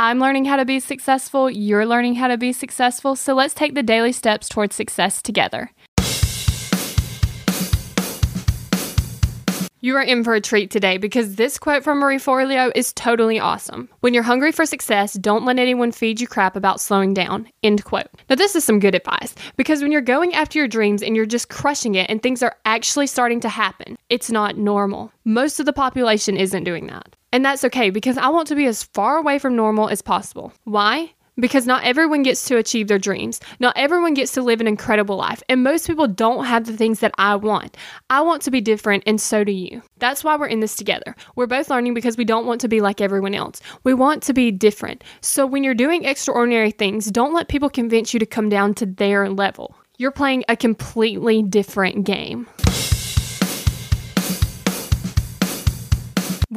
I'm learning how to be successful, you're learning how to be successful, so let's take the daily steps towards success together. You are in for a treat today because this quote from Marie Forleo is totally awesome. When you're hungry for success, don't let anyone feed you crap about slowing down. End quote. Now, this is some good advice because when you're going after your dreams and you're just crushing it and things are actually starting to happen, it's not normal. Most of the population isn't doing that. And that's okay because I want to be as far away from normal as possible. Why? Because not everyone gets to achieve their dreams. Not everyone gets to live an incredible life. And most people don't have the things that I want. I want to be different, and so do you. That's why we're in this together. We're both learning because we don't want to be like everyone else. We want to be different. So when you're doing extraordinary things, don't let people convince you to come down to their level. You're playing a completely different game.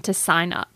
to sign up.